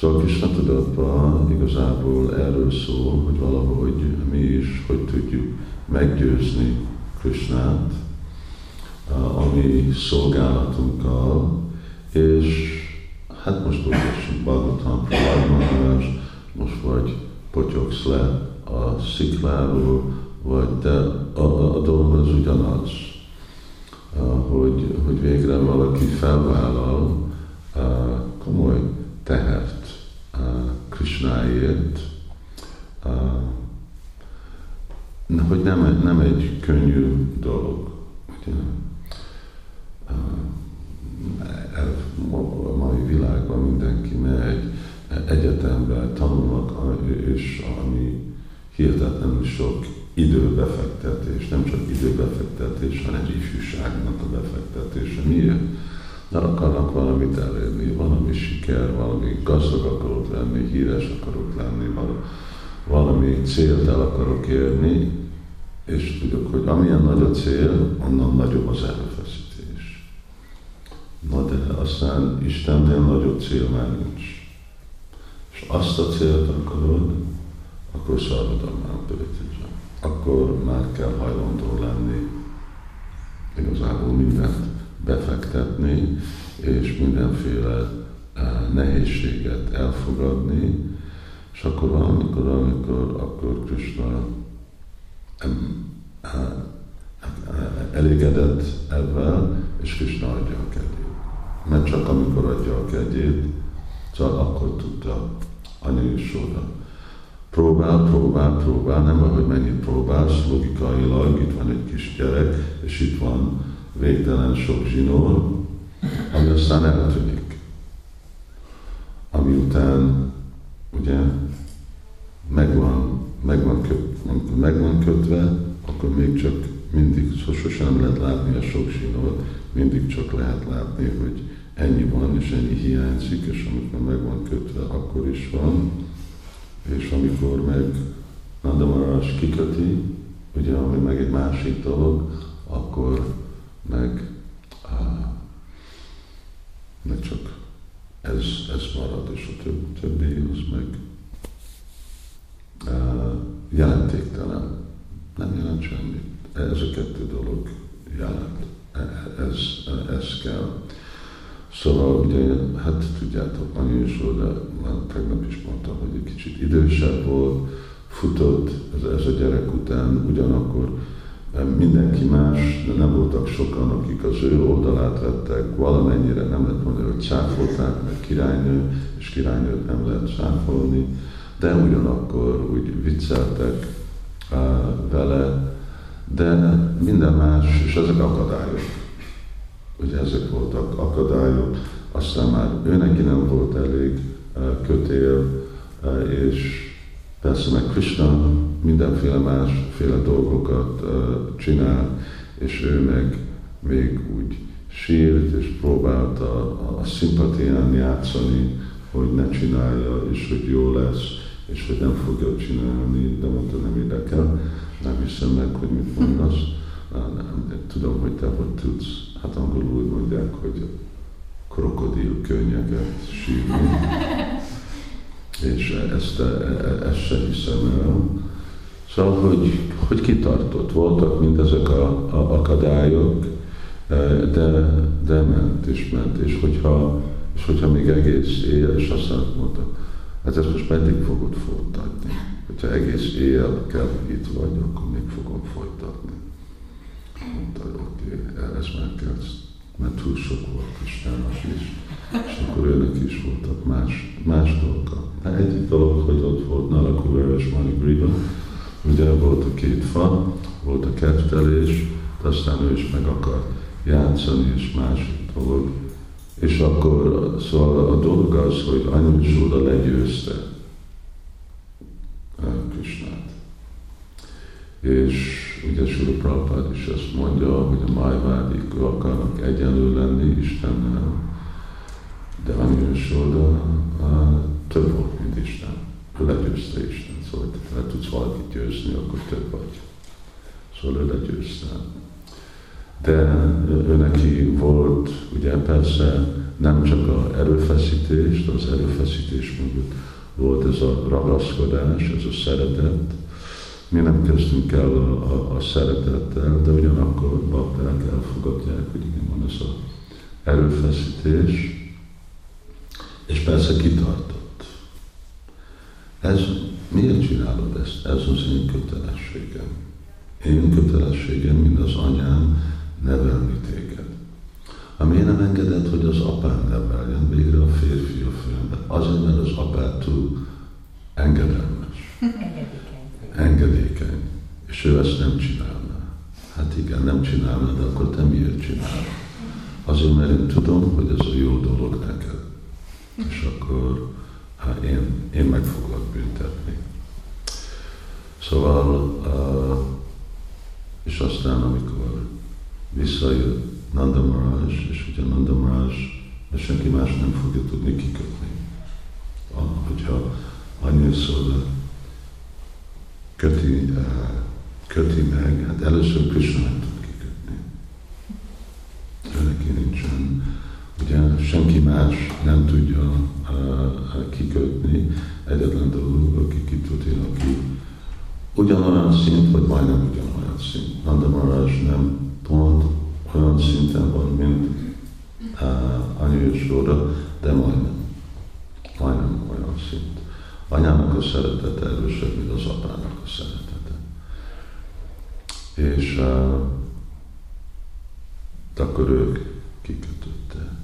Szóval Krishna tudatban igazából erről szól, hogy valahogy mi is hogy tudjuk meggyőzni Krishnát a mi szolgálatunkkal, és hát most olvassunk Bhagavatam, Prahlad most vagy potyogsz le a szikláról, vagy de a, a dolog az ugyanaz, hogy, hogy végre valaki felvállal komoly tehert Krishnáért, hogy nem, nem egy könnyű dolog. Ugye? A mai világban mindenki megy egyetembe, tanulnak, és ami hihetetlenül sok időbefektetés, nem csak időbefektetés, hanem ifjúságnak a befektetése. Miért? Mert akarnak valamit elérni, valami siker, valami gazdag akarok lenni, híres akarok lenni, valami célt el akarok érni, és tudjuk, hogy amilyen nagy a cél, onnan nagyobb az erőfeszítés. Na de aztán Istennél nagyobb cél már nincs. És azt a célt akarod, akkor szarvadamán pöritizsam. Akkor már kell hajlandó lenni igazából mindent befektetni, és mindenféle eh, nehézséget elfogadni, és akkor valamikor, amikor akkor Krishna elégedett ebben, és Krishna adja a kegyét. Mert csak amikor adja a kegyét, csak akkor tudta Anya Yashoda. Próbál, próbál, próbál, nem baj, hogy mennyit próbálsz, logikailag itt van egy kis gyerek, és itt van végtelen sok zsinór, ami aztán eltűnik. Ami után, ugye, megvan, megvan, köt, megvan kötve, akkor még csak mindig sosem lehet látni a sok zsinót, mindig csak lehet látni, hogy ennyi van, és ennyi hiányzik, és amikor meg van kötve, akkor is van. És amikor meg Nandamarás kiköti, ugye, ami meg egy másik dolog, akkor meg, meg csak ez, ez marad, és a több, többi az meg uh, jelentéktelen. Nem jelent semmit. Ez a kettő dolog jelent. E, ez, ez kell. Szóval ugye, hát tudjátok, is volt, de már tegnap is mondtam, hogy egy kicsit idősebb volt, futott ez, ez a gyerek után, ugyanakkor mindenki más, de nem voltak sokan, akik az ő oldalát vettek, valamennyire nem lehet mondani, hogy cáfolták, mert királynő, és királynőt nem lehet cáfolni, de ugyanakkor úgy vicceltek vele, de minden más, és ezek akadályok. Hogy ezek voltak akadályok, aztán már ő neki nem volt elég kötél, és persze meg Krishna mindenféle másféle dolgokat csinál, és ő meg még úgy sírt, és próbálta a, a szimpatián játszani, hogy ne csinálja, és hogy jó lesz, és hogy nem fogja csinálni, de mondta, nem érdekel, nem hiszem meg, hogy mit mondasz, nem, tudom, hogy te hogy tudsz hát angolul úgy mondják, hogy krokodil könnyeket sírni. És ezt, ezt se hiszem el. Szóval, hogy, hogy kitartott, voltak mindezek a, a akadályok, de, de ment és ment, és hogyha, és hogyha még egész éjjel, és aztán mondta, hát ezt most meddig fogod folytatni? Hogyha egész éjjel kell, itt vagy, akkor még fogom folytatni mondta, hogy oké, okay, ez már kell, mert túl sok volt Kisnának is, és akkor őnek is voltak más, más dolgok. Hát egyik dolog, hogy ott volt Nalakura és Manigriva, ugye volt a két fa, volt a kettelés, aztán ő is meg akart játszani, és másik dolog. És akkor, szóval a dolog az, hogy Anyusóda legyőzte Krishnát. És ugye Sula Prabhupád is azt mondja, hogy a májvádik akarnak egyenlő lenni Istennel, de Anya Soda több volt, mint Isten. Ő legyőzte Isten, szóval ha le tudsz valakit győzni, akkor több vagy. Szóval ő legyőzte. De ő neki volt, ugye persze nem csak az erőfeszítést, az erőfeszítés mögött volt ez a ragaszkodás, ez a szeretet. Mi nem kezdünk el a, a, a szeretettel, de ugyanakkor bakták elfogadják, hogy igen, van ez az erőfeszítés, és persze kitartott. Ez, miért csinálod ezt? Ez az én kötelességem. Én kötelességem, mint az anyám, nevelni téged. Ami nem engedett, hogy az apám neveljen, végre a férfi a filmben. Azért, mert az apát túl engedelmes. Engedékeny. Engedékeny. És ő ezt nem csinálna. Hát igen, nem csinálna, de akkor te miért csinálod? Azért, mert én tudom, hogy ez a jó dolog neked. És akkor hát én, én meg foglak büntetni. Szóval, uh, és aztán amikor visszajött Nanda Maharaj, és ugye Nanda Maharaj, de senki más nem fogja tudni kikötni. Ah, hogyha annyi szóval köti, uh, köti meg, hát először Krishna nem tud kikötni. Ő neki nincsen, ugye senki más nem tudja kikötni, egyetlen dolog, aki ki tudja, aki ugyanolyan szint, vagy majdnem ugyanolyan szint. Nanda Maharaj nem pont olyan szinten van, mint uh, Anya és Róda, de majdnem. Majdnem olyan szint. Anyának a szeretete erősebb, mint az apának a szeretete. És uh, akkor ők kikötötte,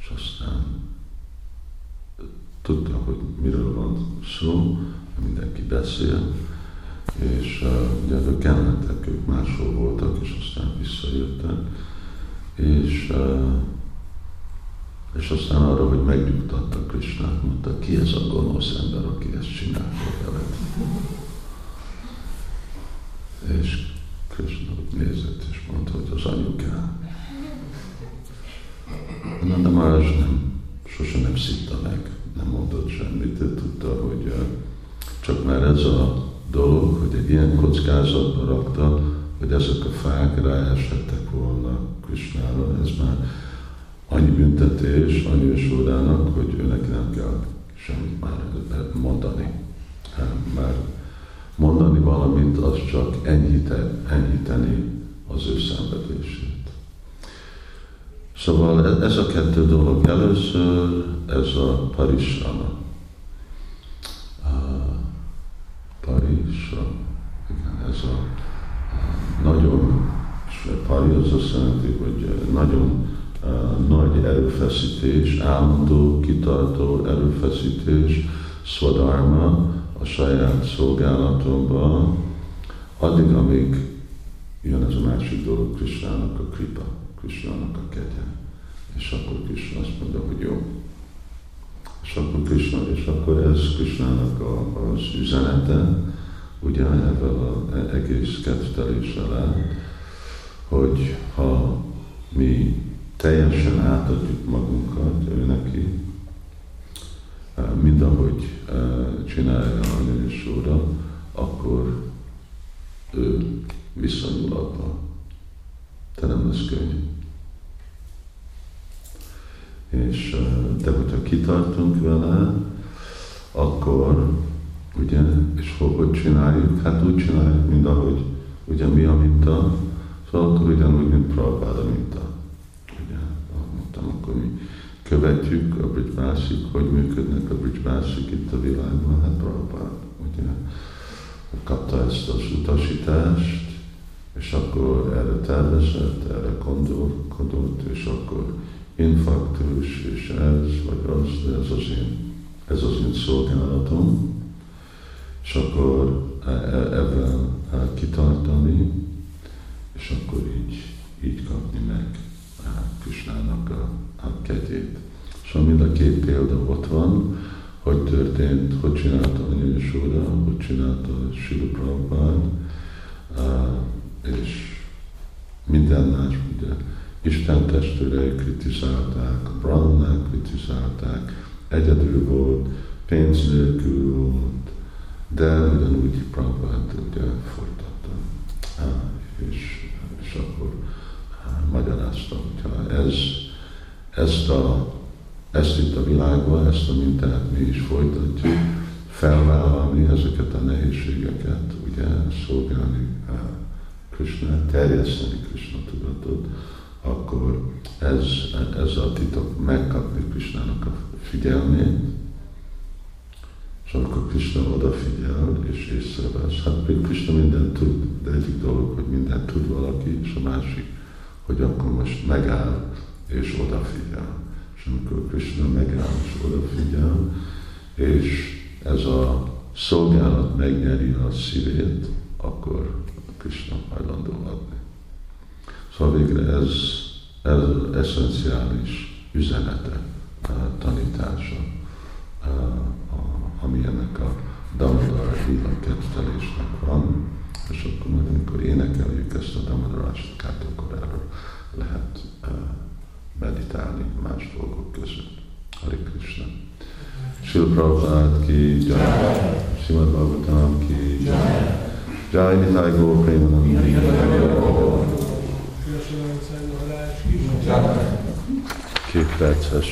és aztán tudta, hogy miről van szó, mindenki beszél, és uh, ugye ők elmentek, ők máshol voltak, és aztán visszajöttek, és, uh, és aztán arra, hogy megnyugtatta Krisnát, mondta, ki ez a gonosz ember, aki ezt csinálta veled. És Krishna nézett, és mondta, hogy az anyukám. de Maharaj nem, sose nem szitta meg, nem mondott semmit, ő tudta, hogy csak már ez a dolog, hogy egy ilyen kockázatba rakta, hogy ezek a fák ráesettek volna Krisnára. Ez már annyi büntetés, annyi sorának, hogy őnek nem kell semmit már mondani. Már mondani valamit, az csak enyhíte, enyhíteni az ő szenvedését. Szóval ez a kettő dolog. Először ez a parisrama. Parisra, igen, ez a, nagyon, és pari az azt jelenti, hogy nagyon nagy erőfeszítés, állandó, kitartó erőfeszítés, swadharma, a saját szolgálatomban, addig, amíg jön ez a másik dolog, Krisnának a kripa, Krisnának a kegye. És akkor Krishna azt mondja, hogy jó, és akkor Krishna, és akkor ez Krishnának a, az üzenete, ugye ebben az egész kedvteléssel hogy ha mi teljesen átadjuk magunkat ő neki, eh, mind ahogy eh, csinálja a és Úra, akkor ő viszonyul abba. Te nem lesz könnyű. És, de hogyha kitartunk vele, akkor, ugye, és hogy csináljuk? Hát úgy csináljuk, mint ahogy, ugye mi a minta, szóval akkor ugyanúgy, mint Prabhupáda minta. Ugye, mondtam, akkor mi követjük a Bridge hogy működnek a Bridge itt a világban, hát Prabhupád, ugye, kapta ezt az utasítást, és akkor erre tervezett, erre gondol, gondolt, és akkor infarktus, és ez, vagy az, de ez az én, ez az én szolgálatom, és akkor e, e, ebben kitartani, és akkor így, így kapni meg Krisnának a, a kegyét. Szóval mind a két példa ott van, hogy történt, hogy csinálta Anya Yashoda, hogy csinálta Sila Prabhupád, és minden más, ugye, Isten testvérei kritizálták, a Brahmanák kritizálták, egyedül volt, pénz nélkül volt, de ugyanúgy Prabhupát ugye folytatta. És, és akkor magyarázta, hogyha ez, ezt, a, ezt itt a világban, ezt a mintát mi is folytatjuk, felvállalni ezeket a nehézségeket, ugye, szolgálni Krishna, terjeszteni Krishna tudatot, akkor ez, ez a titok megkapni Krishnának a figyelmét, és amikor Krishna odafigyel és észrevesz, hát még Krishna mindent tud, de egyik dolog, hogy mindent tud valaki, és a másik, hogy akkor most megáll és odafigyel. És amikor Krishna megáll és odafigyel, és ez a szolgálat megnyeri a szívét, akkor Krishna hajlandó adni. Szóval végre ez, ez eszenciális üzenete, tanítása, ami ennek a Damodara kettelésnek van, és akkor majd amikor énekeljük ezt a Damodarástakát, akkor erről lehet meditálni más dolgok között. Hare Krishna. Srila Prabhupada ki jai, Srimad Bhagavatam ki jai, Jai Nitai Gaur Premanandi. Két perces